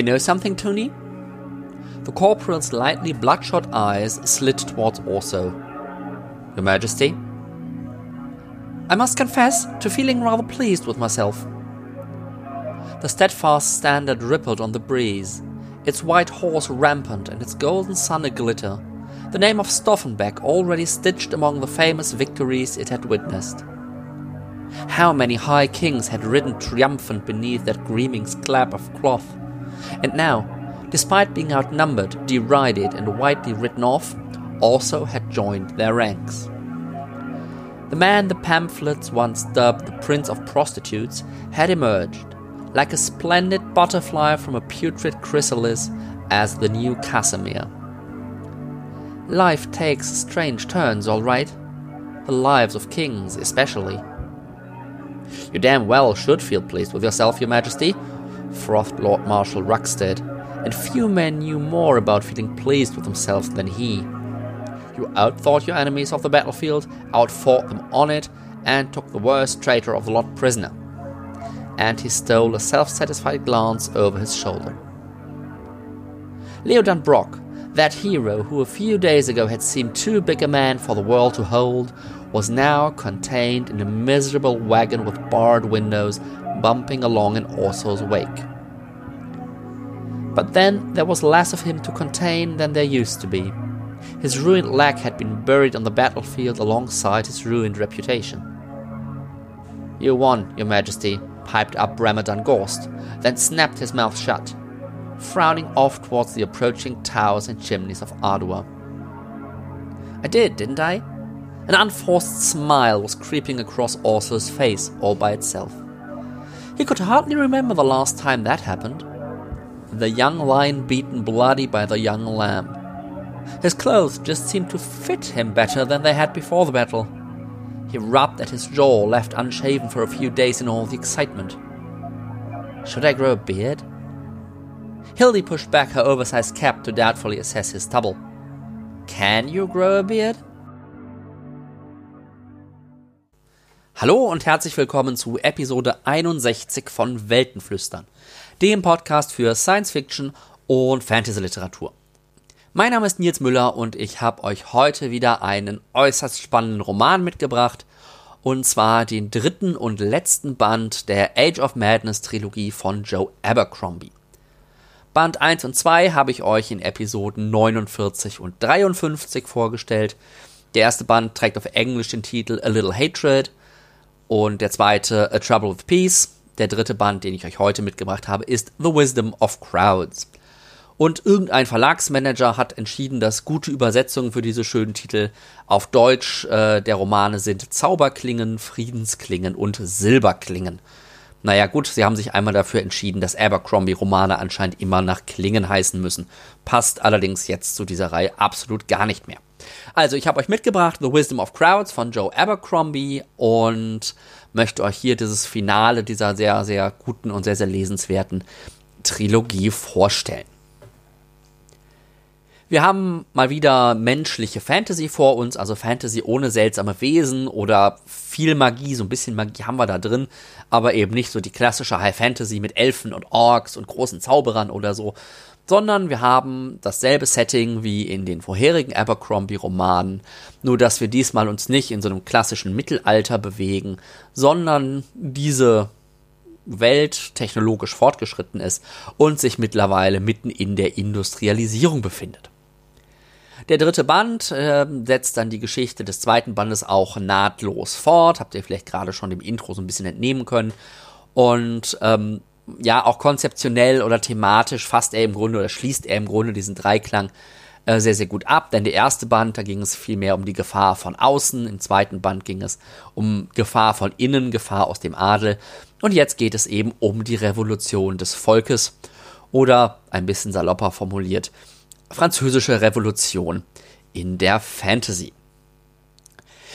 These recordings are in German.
You know something, Tony? The corporal's lightly bloodshot eyes slid towards Orso. Your Majesty? I must confess to feeling rather pleased with myself. The steadfast standard rippled on the breeze, its white horse rampant and its golden sun aglitter, the name of Stoffenbeck already stitched among the famous victories it had witnessed. How many high kings had ridden triumphant beneath that gleaming slab of cloth, and now, despite being outnumbered, derided, and widely written off, also had joined their ranks. The man the pamphlets once dubbed the Prince of Prostitutes had emerged, like a splendid butterfly from a putrid chrysalis, as the new Casimir. Life takes strange turns, all right. The lives of kings, especially. You damn well should feel pleased with yourself, Your Majesty, frothed Lord Marshal Ruckstead, and few men knew more about feeling pleased with themselves than he. You outthought your enemies off the battlefield, outfought them on it, and took the worst traitor of the lot prisoner. And he stole a self satisfied glance over his shoulder. Leodan Brock, that hero who a few days ago had seemed too big a man for the world to hold, was now contained in a miserable wagon with barred windows bumping along in Orso's wake. But then there was less of him to contain than there used to be. His ruined leg had been buried on the battlefield alongside his ruined reputation. You won, Your Majesty, piped up Ramadan Gorst, then snapped his mouth shut, frowning off towards the approaching towers and chimneys of Ardua. I did, didn't I? An unforced smile was creeping across Orso's face all by itself. He could hardly remember the last time that happened. The young lion beaten bloody by the young lamb. His clothes just seemed to fit him better than they had before the battle. He rubbed at his jaw, left unshaven for a few days in all the excitement. Should I grow a beard? Hildy pushed back her oversized cap to doubtfully assess his stubble. Can you grow a beard? Hallo und herzlich willkommen zu Episode 61 von Weltenflüstern, dem Podcast für Science Fiction und Fantasy Literatur. Mein Name ist Nils Müller und ich habe euch heute wieder einen äußerst spannenden Roman mitgebracht, und zwar den dritten und letzten Band der Age of Madness Trilogie von Joe Abercrombie. Band 1 und 2 habe ich euch in Episoden 49 und 53 vorgestellt. Der erste Band trägt auf Englisch den Titel A Little Hatred und der zweite A Trouble with Peace. Der dritte Band, den ich euch heute mitgebracht habe, ist The Wisdom of Crowds. Und irgendein Verlagsmanager hat entschieden, dass gute Übersetzungen für diese schönen Titel auf Deutsch äh, der Romane sind Zauberklingen, Friedensklingen und Silberklingen. Naja gut, sie haben sich einmal dafür entschieden, dass Abercrombie-Romane anscheinend immer nach Klingen heißen müssen. Passt allerdings jetzt zu dieser Reihe absolut gar nicht mehr. Also, ich habe euch mitgebracht The Wisdom of Crowds von Joe Abercrombie und möchte euch hier dieses Finale dieser sehr, sehr guten und sehr, sehr lesenswerten Trilogie vorstellen. Wir haben mal wieder menschliche Fantasy vor uns, also Fantasy ohne seltsame Wesen oder viel Magie, so ein bisschen Magie haben wir da drin, aber eben nicht so die klassische High Fantasy mit Elfen und Orks und großen Zauberern oder so, sondern wir haben dasselbe Setting wie in den vorherigen Abercrombie-Romanen, nur dass wir diesmal uns nicht in so einem klassischen Mittelalter bewegen, sondern diese Welt technologisch fortgeschritten ist und sich mittlerweile mitten in der Industrialisierung befindet. Der dritte Band äh, setzt dann die Geschichte des zweiten Bandes auch nahtlos fort. Habt ihr vielleicht gerade schon dem Intro so ein bisschen entnehmen können. Und ähm, ja, auch konzeptionell oder thematisch fasst er im Grunde oder schließt er im Grunde diesen Dreiklang äh, sehr, sehr gut ab. Denn der erste Band, da ging es viel mehr um die Gefahr von außen. Im zweiten Band ging es um Gefahr von innen, Gefahr aus dem Adel. Und jetzt geht es eben um die Revolution des Volkes. Oder ein bisschen salopper formuliert, französische Revolution in der Fantasy.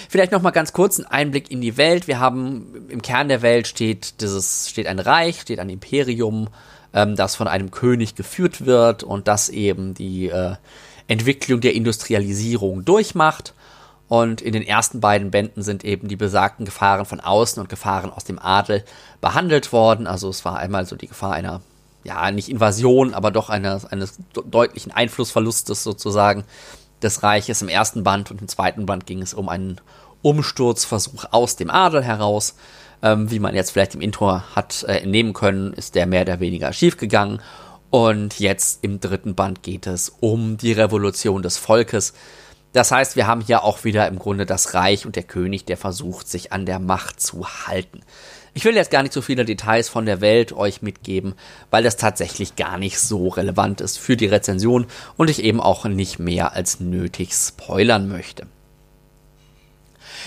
Vielleicht noch mal ganz kurz ein Einblick in die Welt. Wir haben im Kern der Welt steht dieses steht ein Reich, steht ein Imperium, ähm, das von einem König geführt wird und das eben die äh, Entwicklung der Industrialisierung durchmacht. Und in den ersten beiden Bänden sind eben die besagten Gefahren von außen und Gefahren aus dem Adel behandelt worden. Also es war einmal so die Gefahr einer ja, nicht Invasion, aber doch eines, eines deutlichen Einflussverlustes sozusagen des Reiches im ersten Band und im zweiten Band ging es um einen Umsturzversuch aus dem Adel heraus. Ähm, wie man jetzt vielleicht im Intro hat äh, entnehmen können, ist der mehr oder weniger schiefgegangen. Und jetzt im dritten Band geht es um die Revolution des Volkes. Das heißt, wir haben hier auch wieder im Grunde das Reich und der König, der versucht, sich an der Macht zu halten. Ich will jetzt gar nicht so viele Details von der Welt euch mitgeben, weil das tatsächlich gar nicht so relevant ist für die Rezension und ich eben auch nicht mehr als nötig spoilern möchte.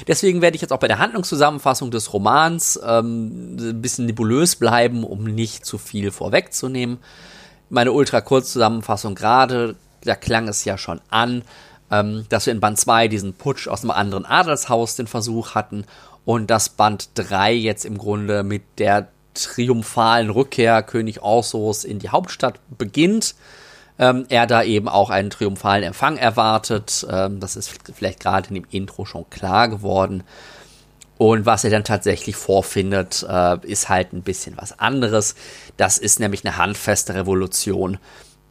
Deswegen werde ich jetzt auch bei der Handlungszusammenfassung des Romans ähm, ein bisschen nebulös bleiben, um nicht zu viel vorwegzunehmen. Meine ultra Kurzzusammenfassung gerade, da klang es ja schon an, ähm, dass wir in Band 2 diesen Putsch aus einem anderen Adelshaus den Versuch hatten und dass Band 3 jetzt im Grunde mit der triumphalen Rückkehr König Orsos in die Hauptstadt beginnt. Ähm, er da eben auch einen triumphalen Empfang erwartet. Ähm, das ist vielleicht gerade in dem Intro schon klar geworden. Und was er dann tatsächlich vorfindet, äh, ist halt ein bisschen was anderes. Das ist nämlich eine handfeste Revolution,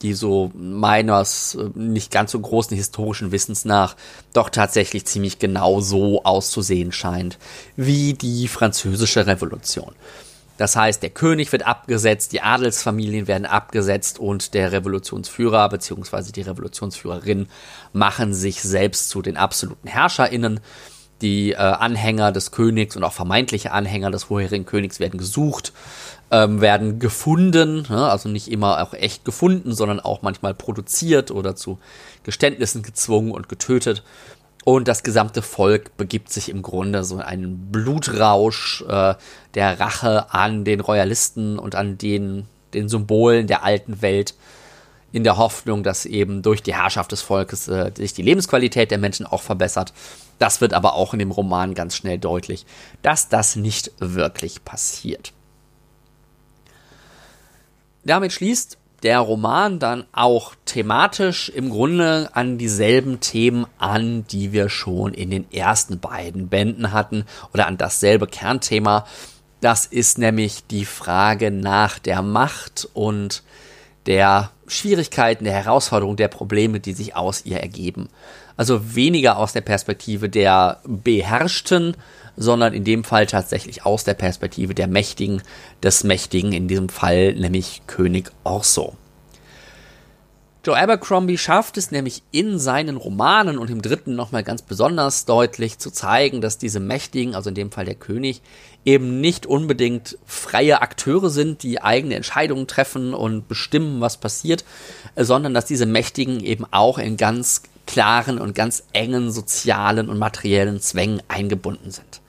die so meines äh, nicht ganz so großen historischen Wissens nach doch tatsächlich ziemlich genau so auszusehen scheint wie die französische Revolution. Das heißt, der König wird abgesetzt, die Adelsfamilien werden abgesetzt und der Revolutionsführer bzw. die Revolutionsführerin machen sich selbst zu den absoluten HerrscherInnen. Die äh, Anhänger des Königs und auch vermeintliche Anhänger des vorherigen Königs werden gesucht ähm, werden gefunden, ne? also nicht immer auch echt gefunden, sondern auch manchmal produziert oder zu Geständnissen gezwungen und getötet. Und das gesamte Volk begibt sich im Grunde so in einen Blutrausch äh, der Rache an den Royalisten und an den, den Symbolen der alten Welt, in der Hoffnung, dass eben durch die Herrschaft des Volkes äh, sich die Lebensqualität der Menschen auch verbessert. Das wird aber auch in dem Roman ganz schnell deutlich, dass das nicht wirklich passiert. Damit schließt der Roman dann auch thematisch im Grunde an dieselben Themen an, die wir schon in den ersten beiden Bänden hatten oder an dasselbe Kernthema. Das ist nämlich die Frage nach der Macht und der Schwierigkeiten, der Herausforderungen, der Probleme, die sich aus ihr ergeben. Also weniger aus der Perspektive der Beherrschten, sondern in dem Fall tatsächlich aus der Perspektive der Mächtigen, des Mächtigen, in diesem Fall nämlich König Orso. Joe Abercrombie schafft es nämlich in seinen Romanen und im dritten nochmal ganz besonders deutlich zu zeigen, dass diese Mächtigen, also in dem Fall der König, eben nicht unbedingt freie Akteure sind, die eigene Entscheidungen treffen und bestimmen, was passiert, sondern dass diese Mächtigen eben auch in ganz klaren und ganz engen sozialen und materiellen Zwängen eingebunden sind.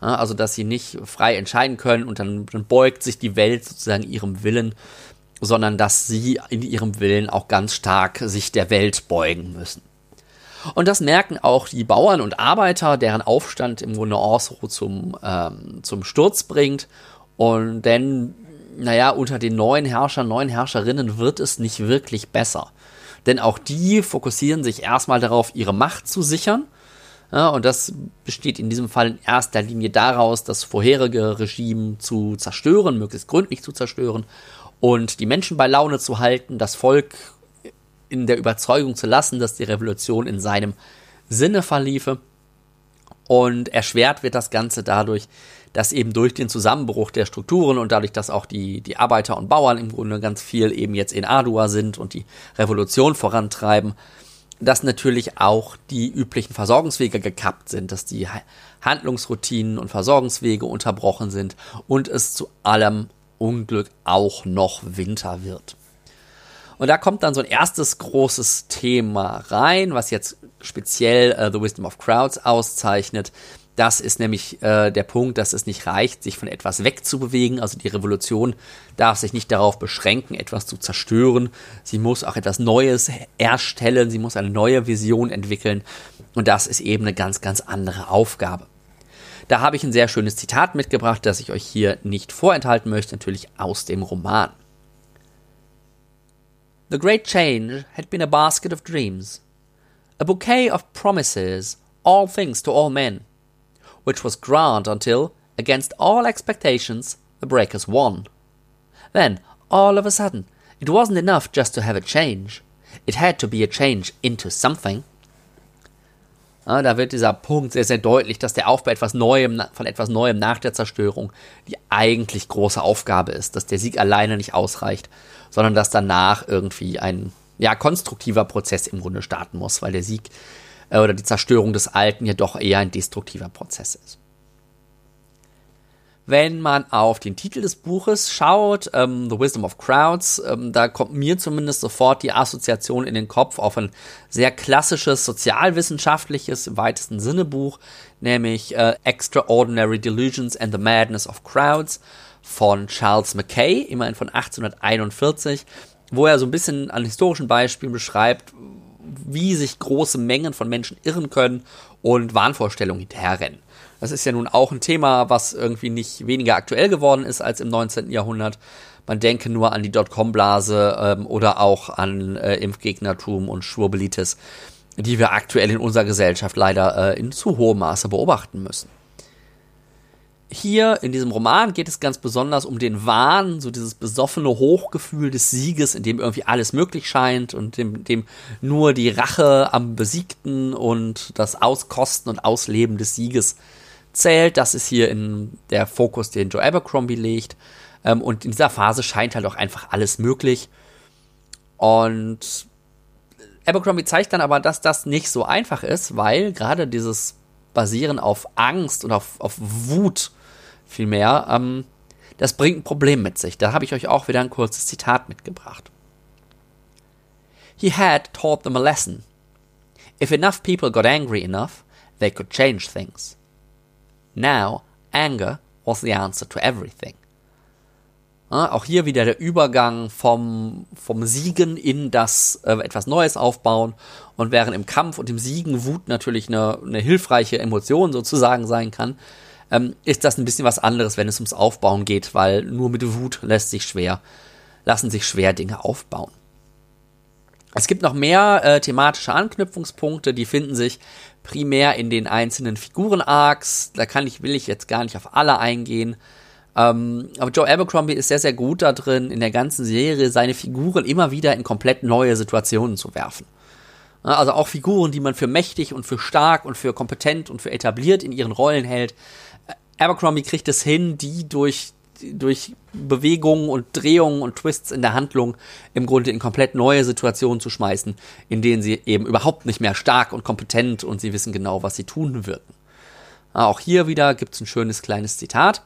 Also, dass sie nicht frei entscheiden können und dann, dann beugt sich die Welt sozusagen ihrem Willen, sondern dass sie in ihrem Willen auch ganz stark sich der Welt beugen müssen. Und das merken auch die Bauern und Arbeiter, deren Aufstand im Grunde Osro zum, ähm, zum Sturz bringt. Und denn, naja, unter den neuen Herrschern, neuen Herrscherinnen wird es nicht wirklich besser. Denn auch die fokussieren sich erstmal darauf, ihre Macht zu sichern ja, und das besteht in diesem Fall in erster Linie daraus, das vorherige Regime zu zerstören, möglichst gründlich zu zerstören und die Menschen bei Laune zu halten, das Volk in der Überzeugung zu lassen, dass die Revolution in seinem Sinne verliefe. Und erschwert wird das Ganze dadurch, dass eben durch den Zusammenbruch der Strukturen und dadurch, dass auch die, die Arbeiter und Bauern im Grunde ganz viel eben jetzt in Adua sind und die Revolution vorantreiben, dass natürlich auch die üblichen Versorgungswege gekappt sind, dass die Handlungsroutinen und Versorgungswege unterbrochen sind und es zu allem Unglück auch noch Winter wird. Und da kommt dann so ein erstes großes Thema rein, was jetzt speziell uh, The Wisdom of Crowds auszeichnet, das ist nämlich äh, der Punkt, dass es nicht reicht, sich von etwas wegzubewegen. Also die Revolution darf sich nicht darauf beschränken, etwas zu zerstören. Sie muss auch etwas Neues erstellen. Sie muss eine neue Vision entwickeln. Und das ist eben eine ganz, ganz andere Aufgabe. Da habe ich ein sehr schönes Zitat mitgebracht, das ich euch hier nicht vorenthalten möchte, natürlich aus dem Roman. The great change had been a basket of dreams, a bouquet of promises, all things to all men which was grand until, against all expectations, the breakers won. Then, all of a sudden, it wasn't enough just to have a change. It had to be a change into something. Ja, da wird dieser Punkt sehr, sehr deutlich, dass der Aufbau etwas Neuem, von etwas Neuem nach der Zerstörung die eigentlich große Aufgabe ist, dass der Sieg alleine nicht ausreicht, sondern dass danach irgendwie ein ja, konstruktiver Prozess im Grunde starten muss, weil der Sieg äh, oder die Zerstörung des Alten ja doch eher ein destruktiver Prozess ist. Wenn man auf den Titel des Buches schaut, ähm, The Wisdom of Crowds, ähm, da kommt mir zumindest sofort die Assoziation in den Kopf auf ein sehr klassisches sozialwissenschaftliches im weitesten Sinne Buch, nämlich äh, Extraordinary Delusions and the Madness of Crowds von Charles Mackay, immerhin von 1841, wo er so ein bisschen an historischen Beispielen beschreibt, wie sich große Mengen von Menschen irren können und Wahnvorstellungen hinterherrennen. Das ist ja nun auch ein Thema, was irgendwie nicht weniger aktuell geworden ist als im 19. Jahrhundert. Man denke nur an die Dotcom-Blase ähm, oder auch an äh, Impfgegnertum und Schwurbelitis, die wir aktuell in unserer Gesellschaft leider äh, in zu hohem Maße beobachten müssen. Hier in diesem Roman geht es ganz besonders um den Wahn, so dieses besoffene Hochgefühl des Sieges, in dem irgendwie alles möglich scheint und dem, dem nur die Rache am Besiegten und das Auskosten und Ausleben des Sieges zählt. Das ist hier in der Fokus, den Joe Abercrombie legt. Ähm, und in dieser Phase scheint halt auch einfach alles möglich. Und Abercrombie zeigt dann aber, dass das nicht so einfach ist, weil gerade dieses Basieren auf Angst und auf, auf Wut vielmehr, ähm, das bringt ein Problem mit sich. Da habe ich euch auch wieder ein kurzes Zitat mitgebracht. He had taught them a lesson. If enough people got angry enough, they could change things. Now, anger was the answer to everything. Ja, auch hier wieder der Übergang vom, vom Siegen in das äh, etwas Neues aufbauen. Und während im Kampf und im Siegen Wut natürlich eine, eine hilfreiche Emotion sozusagen sein kann, ähm, ist das ein bisschen was anderes, wenn es ums Aufbauen geht, weil nur mit Wut lässt sich schwer, lassen sich schwer Dinge aufbauen. Es gibt noch mehr äh, thematische Anknüpfungspunkte, die finden sich primär in den einzelnen Figuren-Arcs. Da kann ich, will ich jetzt gar nicht auf alle eingehen. Ähm, aber Joe Abercrombie ist sehr, sehr gut da drin, in der ganzen Serie seine Figuren immer wieder in komplett neue Situationen zu werfen. Also auch Figuren, die man für mächtig und für stark und für kompetent und für etabliert in ihren Rollen hält. Abercrombie kriegt es hin, die durch durch Bewegungen und Drehungen und Twists in der Handlung im Grunde in komplett neue Situationen zu schmeißen, in denen sie eben überhaupt nicht mehr stark und kompetent und sie wissen genau, was sie tun wirken. Auch hier wieder gibt es ein schönes kleines Zitat.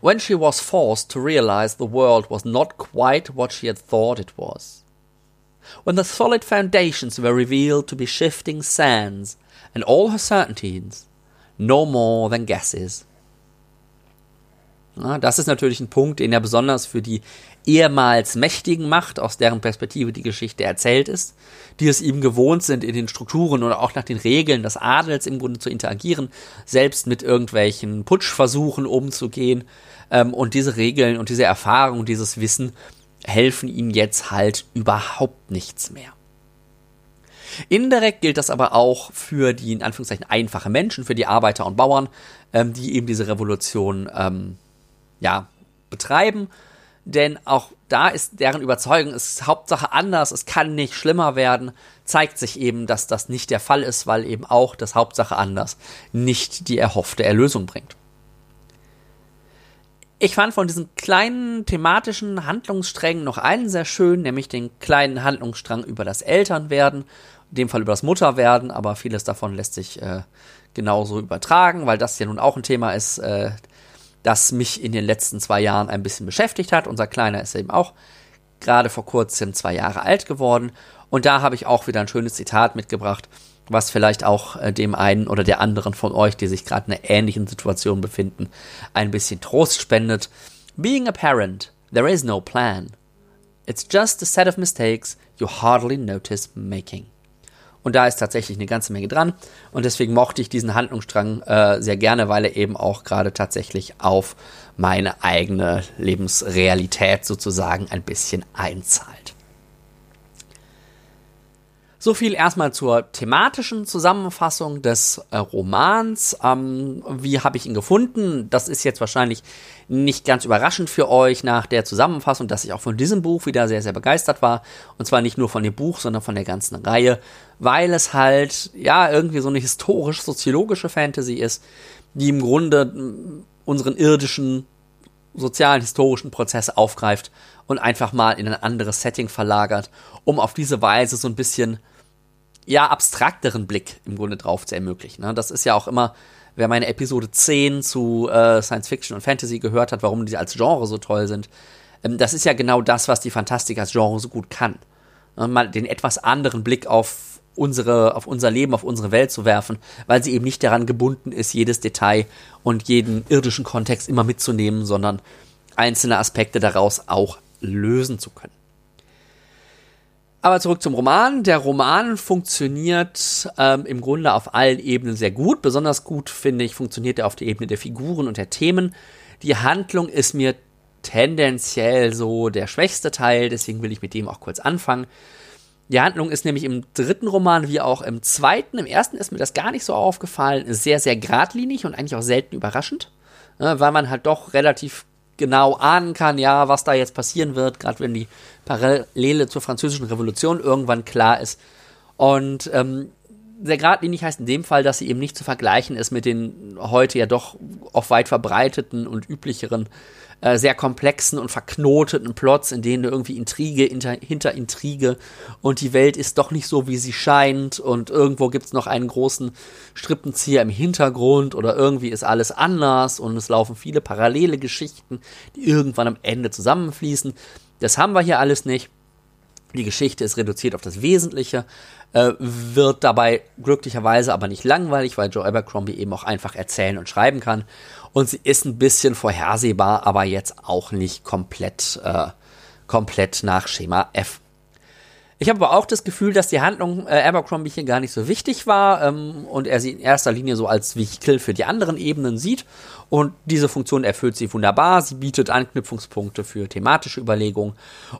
When she was forced to realize the world was not quite what she had thought it was. When the solid foundations were revealed to be shifting sands, and all her certainties no more than guesses. Ja, das ist natürlich ein Punkt, den er besonders für die ehemals Mächtigen macht, aus deren Perspektive die Geschichte erzählt ist, die es ihm gewohnt sind, in den Strukturen oder auch nach den Regeln des Adels im Grunde zu interagieren, selbst mit irgendwelchen Putschversuchen umzugehen. Ähm, und diese Regeln und diese Erfahrung, dieses Wissen helfen ihm jetzt halt überhaupt nichts mehr. Indirekt gilt das aber auch für die in Anführungszeichen einfache Menschen, für die Arbeiter und Bauern, ähm, die eben diese Revolution ähm, ja, betreiben. Denn auch da ist deren Überzeugung, ist Hauptsache anders, es kann nicht schlimmer werden, zeigt sich eben, dass das nicht der Fall ist, weil eben auch das Hauptsache anders nicht die erhoffte Erlösung bringt. Ich fand von diesen kleinen thematischen Handlungssträngen noch einen sehr schön, nämlich den kleinen Handlungsstrang über das Elternwerden, in dem Fall über das Mutterwerden, aber vieles davon lässt sich äh, genauso übertragen, weil das ja nun auch ein Thema ist, äh, das mich in den letzten zwei Jahren ein bisschen beschäftigt hat. Unser Kleiner ist eben auch gerade vor kurzem zwei Jahre alt geworden. Und da habe ich auch wieder ein schönes Zitat mitgebracht, was vielleicht auch äh, dem einen oder der anderen von euch, die sich gerade in einer ähnlichen Situation befinden, ein bisschen Trost spendet. Being a parent, there is no plan. It's just a set of mistakes you hardly notice making. Und da ist tatsächlich eine ganze Menge dran. Und deswegen mochte ich diesen Handlungsstrang äh, sehr gerne, weil er eben auch gerade tatsächlich auf meine eigene Lebensrealität sozusagen ein bisschen einzahlt. So viel erstmal zur thematischen Zusammenfassung des äh, Romans. Ähm, wie habe ich ihn gefunden? Das ist jetzt wahrscheinlich nicht ganz überraschend für euch nach der Zusammenfassung, dass ich auch von diesem Buch wieder sehr, sehr begeistert war. Und zwar nicht nur von dem Buch, sondern von der ganzen Reihe, weil es halt, ja, irgendwie so eine historisch-soziologische Fantasy ist, die im Grunde mm, unseren irdischen, sozialen, historischen Prozess aufgreift und einfach mal in ein anderes Setting verlagert, um auf diese Weise so ein bisschen ja, abstrakteren Blick im Grunde drauf zu ermöglichen. Ne? Das ist ja auch immer, wer meine Episode 10 zu äh, Science Fiction und Fantasy gehört hat, warum die als Genre so toll sind, ähm, das ist ja genau das, was die Fantastik als Genre so gut kann. Ne? Mal den etwas anderen Blick auf unsere, auf unser Leben, auf unsere Welt zu werfen, weil sie eben nicht daran gebunden ist, jedes Detail und jeden irdischen Kontext immer mitzunehmen, sondern einzelne Aspekte daraus auch lösen zu können. Aber zurück zum Roman. Der Roman funktioniert ähm, im Grunde auf allen Ebenen sehr gut. Besonders gut, finde ich, funktioniert er auf der Ebene der Figuren und der Themen. Die Handlung ist mir tendenziell so der schwächste Teil, deswegen will ich mit dem auch kurz anfangen. Die Handlung ist nämlich im dritten Roman wie auch im zweiten. Im ersten ist mir das gar nicht so aufgefallen. Sehr, sehr geradlinig und eigentlich auch selten überraschend, ne, weil man halt doch relativ genau ahnen kann, ja, was da jetzt passieren wird, gerade wenn die Parallele zur französischen Revolution irgendwann klar ist. Und ähm, sehr geradlinig heißt in dem Fall, dass sie eben nicht zu vergleichen ist mit den heute ja doch auch weit verbreiteten und üblicheren äh, sehr komplexen und verknoteten Plots, in denen irgendwie Intrige hinter, hinter Intrige und die Welt ist doch nicht so, wie sie scheint und irgendwo gibt es noch einen großen Strippenzieher im Hintergrund oder irgendwie ist alles anders und es laufen viele parallele Geschichten, die irgendwann am Ende zusammenfließen. Das haben wir hier alles nicht. Die Geschichte ist reduziert auf das Wesentliche, äh, wird dabei glücklicherweise aber nicht langweilig, weil Joe Abercrombie eben auch einfach erzählen und schreiben kann und sie ist ein bisschen vorhersehbar, aber jetzt auch nicht komplett, äh, komplett nach Schema F. Ich habe aber auch das Gefühl, dass die Handlung äh, Abercrombie hier gar nicht so wichtig war ähm, und er sie in erster Linie so als Vehikel für die anderen Ebenen sieht. Und diese Funktion erfüllt sie wunderbar. Sie bietet Anknüpfungspunkte für thematische Überlegungen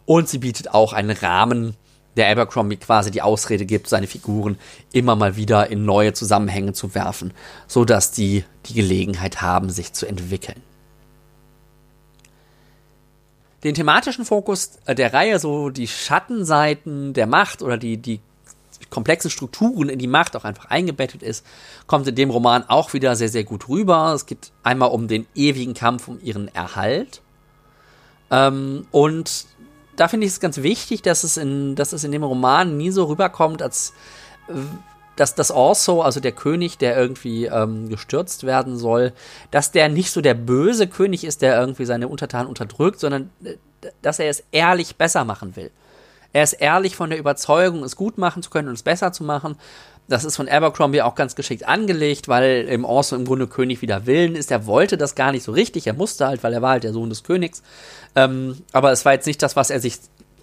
und sie bietet auch einen Rahmen der Abercrombie quasi die Ausrede gibt, seine Figuren immer mal wieder in neue Zusammenhänge zu werfen, so dass die die Gelegenheit haben, sich zu entwickeln. Den thematischen Fokus der Reihe, so die Schattenseiten der Macht oder die, die komplexen Strukturen in die Macht auch einfach eingebettet ist, kommt in dem Roman auch wieder sehr, sehr gut rüber. Es geht einmal um den ewigen Kampf um ihren Erhalt. Ähm, und da finde ich es ganz wichtig, dass es in, dass es in dem Roman nie so rüberkommt, als dass das Also, also der König, der irgendwie ähm, gestürzt werden soll, dass der nicht so der böse König ist, der irgendwie seine Untertanen unterdrückt, sondern äh, dass er es ehrlich besser machen will. Er ist ehrlich von der Überzeugung, es gut machen zu können und es besser zu machen. Das ist von Abercrombie auch ganz geschickt angelegt, weil im Also im Grunde König wieder Willen ist. Er wollte das gar nicht so richtig. Er musste halt, weil er war halt der Sohn des Königs. Ähm, aber es war jetzt nicht das, was er sich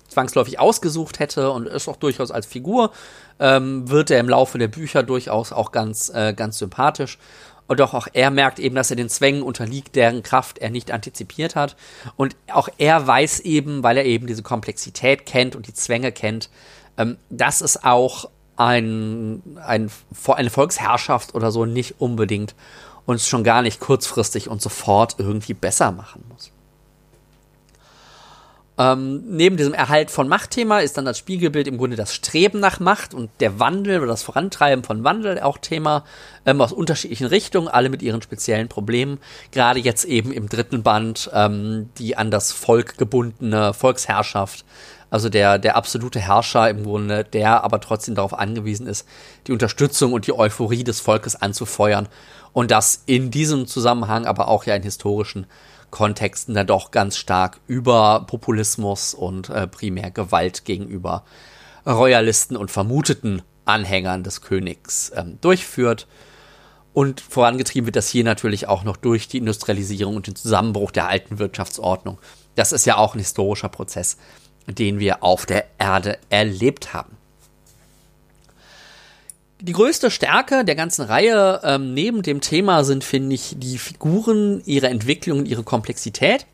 zwangsläufig ausgesucht hätte und ist auch durchaus als Figur, ähm, wird er im Laufe der Bücher durchaus auch ganz, äh, ganz sympathisch. Und doch auch er merkt eben, dass er den Zwängen unterliegt, deren Kraft er nicht antizipiert hat. Und auch er weiß eben, weil er eben diese Komplexität kennt und die Zwänge kennt, ähm, dass es auch ein, ein, eine Volksherrschaft oder so nicht unbedingt uns schon gar nicht kurzfristig und sofort irgendwie besser machen muss. Ähm, neben diesem Erhalt von Machtthema ist dann das Spiegelbild im Grunde das Streben nach Macht und der Wandel oder das Vorantreiben von Wandel auch Thema ähm, aus unterschiedlichen Richtungen, alle mit ihren speziellen Problemen. Gerade jetzt eben im dritten Band ähm, die an das Volk gebundene Volksherrschaft also der, der absolute Herrscher im Grunde, der aber trotzdem darauf angewiesen ist, die Unterstützung und die Euphorie des Volkes anzufeuern. Und das in diesem Zusammenhang, aber auch ja in historischen Kontexten dann doch ganz stark über Populismus und äh, primär Gewalt gegenüber Royalisten und vermuteten Anhängern des Königs ähm, durchführt. Und vorangetrieben wird das hier natürlich auch noch durch die Industrialisierung und den Zusammenbruch der alten Wirtschaftsordnung. Das ist ja auch ein historischer Prozess, den wir auf der Erde erlebt haben. Die größte Stärke der ganzen Reihe ähm, neben dem Thema sind, finde ich, die Figuren, ihre Entwicklung und ihre Komplexität.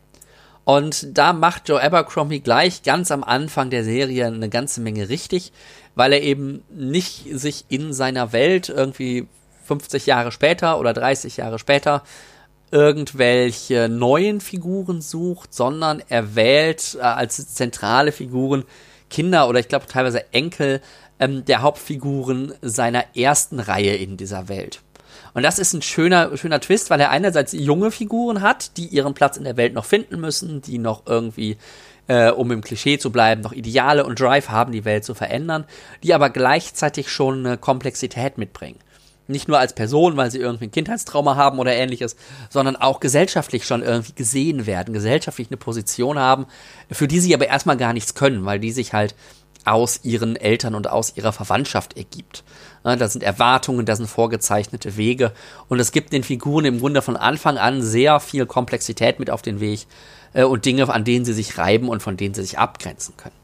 Und da macht Joe Abercrombie gleich ganz am Anfang der Serie eine ganze Menge richtig, weil er eben nicht sich in seiner Welt irgendwie 50 Jahre später oder 30 Jahre später irgendwelche neuen Figuren sucht, sondern er wählt äh, als zentrale Figuren Kinder oder ich glaube teilweise Enkel ähm, der Hauptfiguren seiner ersten Reihe in dieser Welt. Und das ist ein schöner, schöner Twist, weil er einerseits junge Figuren hat, die ihren Platz in der Welt noch finden müssen, die noch irgendwie, äh, um im Klischee zu bleiben, noch Ideale und Drive haben, die Welt zu verändern, die aber gleichzeitig schon eine Komplexität mitbringen. Nicht nur als Person, weil sie irgendwie ein Kindheitstrauma haben oder ähnliches, sondern auch gesellschaftlich schon irgendwie gesehen werden, gesellschaftlich eine Position haben, für die sie aber erstmal gar nichts können, weil die sich halt aus ihren Eltern und aus ihrer Verwandtschaft ergibt. Da sind Erwartungen, da sind vorgezeichnete Wege und es gibt den Figuren im Grunde von Anfang an sehr viel Komplexität mit auf den Weg äh, und Dinge, an denen sie sich reiben und von denen sie sich abgrenzen können.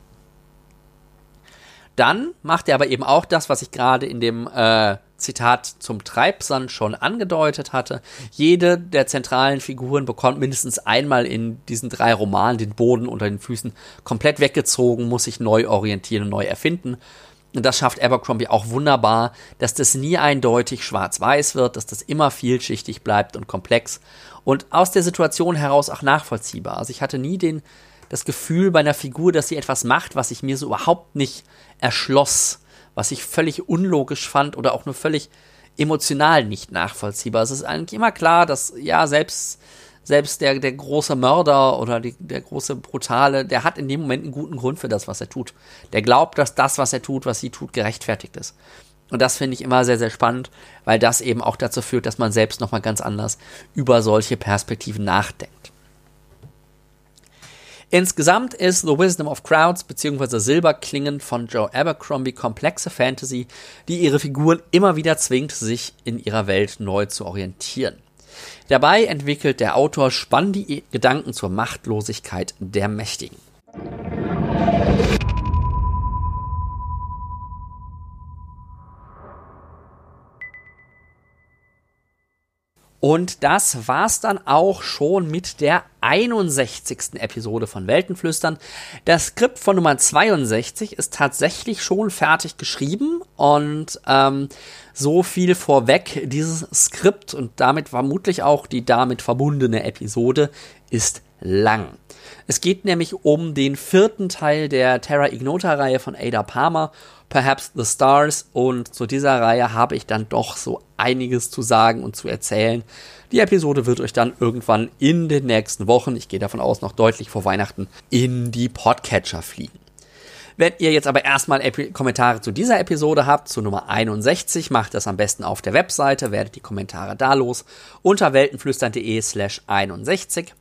Dann macht er aber eben auch das, was ich gerade in dem äh, Zitat zum Treibsand schon angedeutet hatte. Jede der zentralen Figuren bekommt mindestens einmal in diesen drei Romanen den Boden unter den Füßen komplett weggezogen, muss sich neu orientieren und neu erfinden. Und das schafft Abercrombie auch wunderbar, dass das nie eindeutig schwarz-weiß wird, dass das immer vielschichtig bleibt und komplex und aus der Situation heraus auch nachvollziehbar. Also ich hatte nie den, das Gefühl bei einer Figur, dass sie etwas macht, was ich mir so überhaupt nicht erschloss was ich völlig unlogisch fand oder auch nur völlig emotional nicht nachvollziehbar. Es ist eigentlich immer klar, dass ja selbst selbst der, der große Mörder oder die, der große Brutale, der hat in dem Moment einen guten Grund für das, was er tut. Der glaubt, dass das, was er tut, was sie tut, gerechtfertigt ist. Und das finde ich immer sehr, sehr spannend, weil das eben auch dazu führt, dass man selbst nochmal ganz anders über solche Perspektiven nachdenkt. Insgesamt ist The Wisdom of Crowds bzw. Silberklingen von Joe Abercrombie komplexe Fantasy, die ihre Figuren immer wieder zwingt, sich in ihrer Welt neu zu orientieren. Dabei entwickelt der Autor spannende Gedanken zur Machtlosigkeit der Mächtigen. Und das war's dann auch schon mit der 61. Episode von Weltenflüstern. Das Skript von Nummer 62 ist tatsächlich schon fertig geschrieben und ähm, so viel vorweg. Dieses Skript und damit vermutlich auch die damit verbundene Episode ist lang. Es geht nämlich um den vierten Teil der Terra Ignota-Reihe von Ada Palmer Perhaps the Stars und zu dieser Reihe habe ich dann doch so einiges zu sagen und zu erzählen. Die Episode wird euch dann irgendwann in den nächsten Wochen, ich gehe davon aus noch deutlich vor Weihnachten, in die Podcatcher fliegen. Wenn ihr jetzt aber erstmal Epi Kommentare zu dieser Episode habt, zu Nummer 61, macht das am besten auf der Webseite, werdet die Kommentare da los unter weltenflüstern.de slash 61.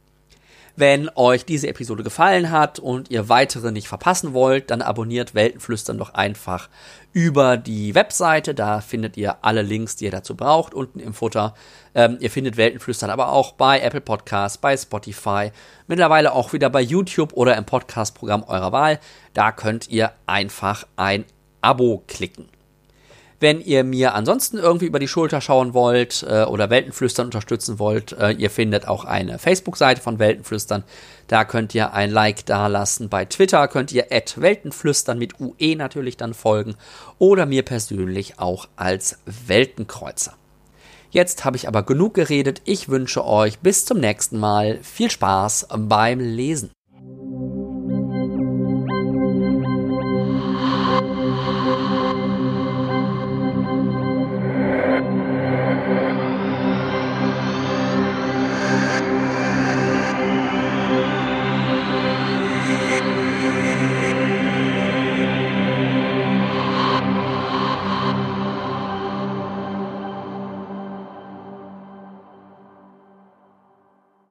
Wenn euch diese Episode gefallen hat und ihr weitere nicht verpassen wollt, dann abonniert Weltenflüstern doch einfach über die Webseite. Da findet ihr alle Links, die ihr dazu braucht, unten im Futter. Ähm, ihr findet Weltenflüstern aber auch bei Apple Podcasts, bei Spotify, mittlerweile auch wieder bei YouTube oder im Podcast-Programm eurer Wahl. Da könnt ihr einfach ein Abo klicken. Wenn ihr mir ansonsten irgendwie über die Schulter schauen wollt äh, oder Weltenflüstern unterstützen wollt, äh, ihr findet auch eine Facebook-Seite von Weltenflüstern. Da könnt ihr ein Like dalassen. Bei Twitter könnt ihr Weltenflüstern mit UE natürlich dann folgen oder mir persönlich auch als Weltenkreuzer. Jetzt habe ich aber genug geredet. Ich wünsche euch bis zum nächsten Mal viel Spaß beim Lesen.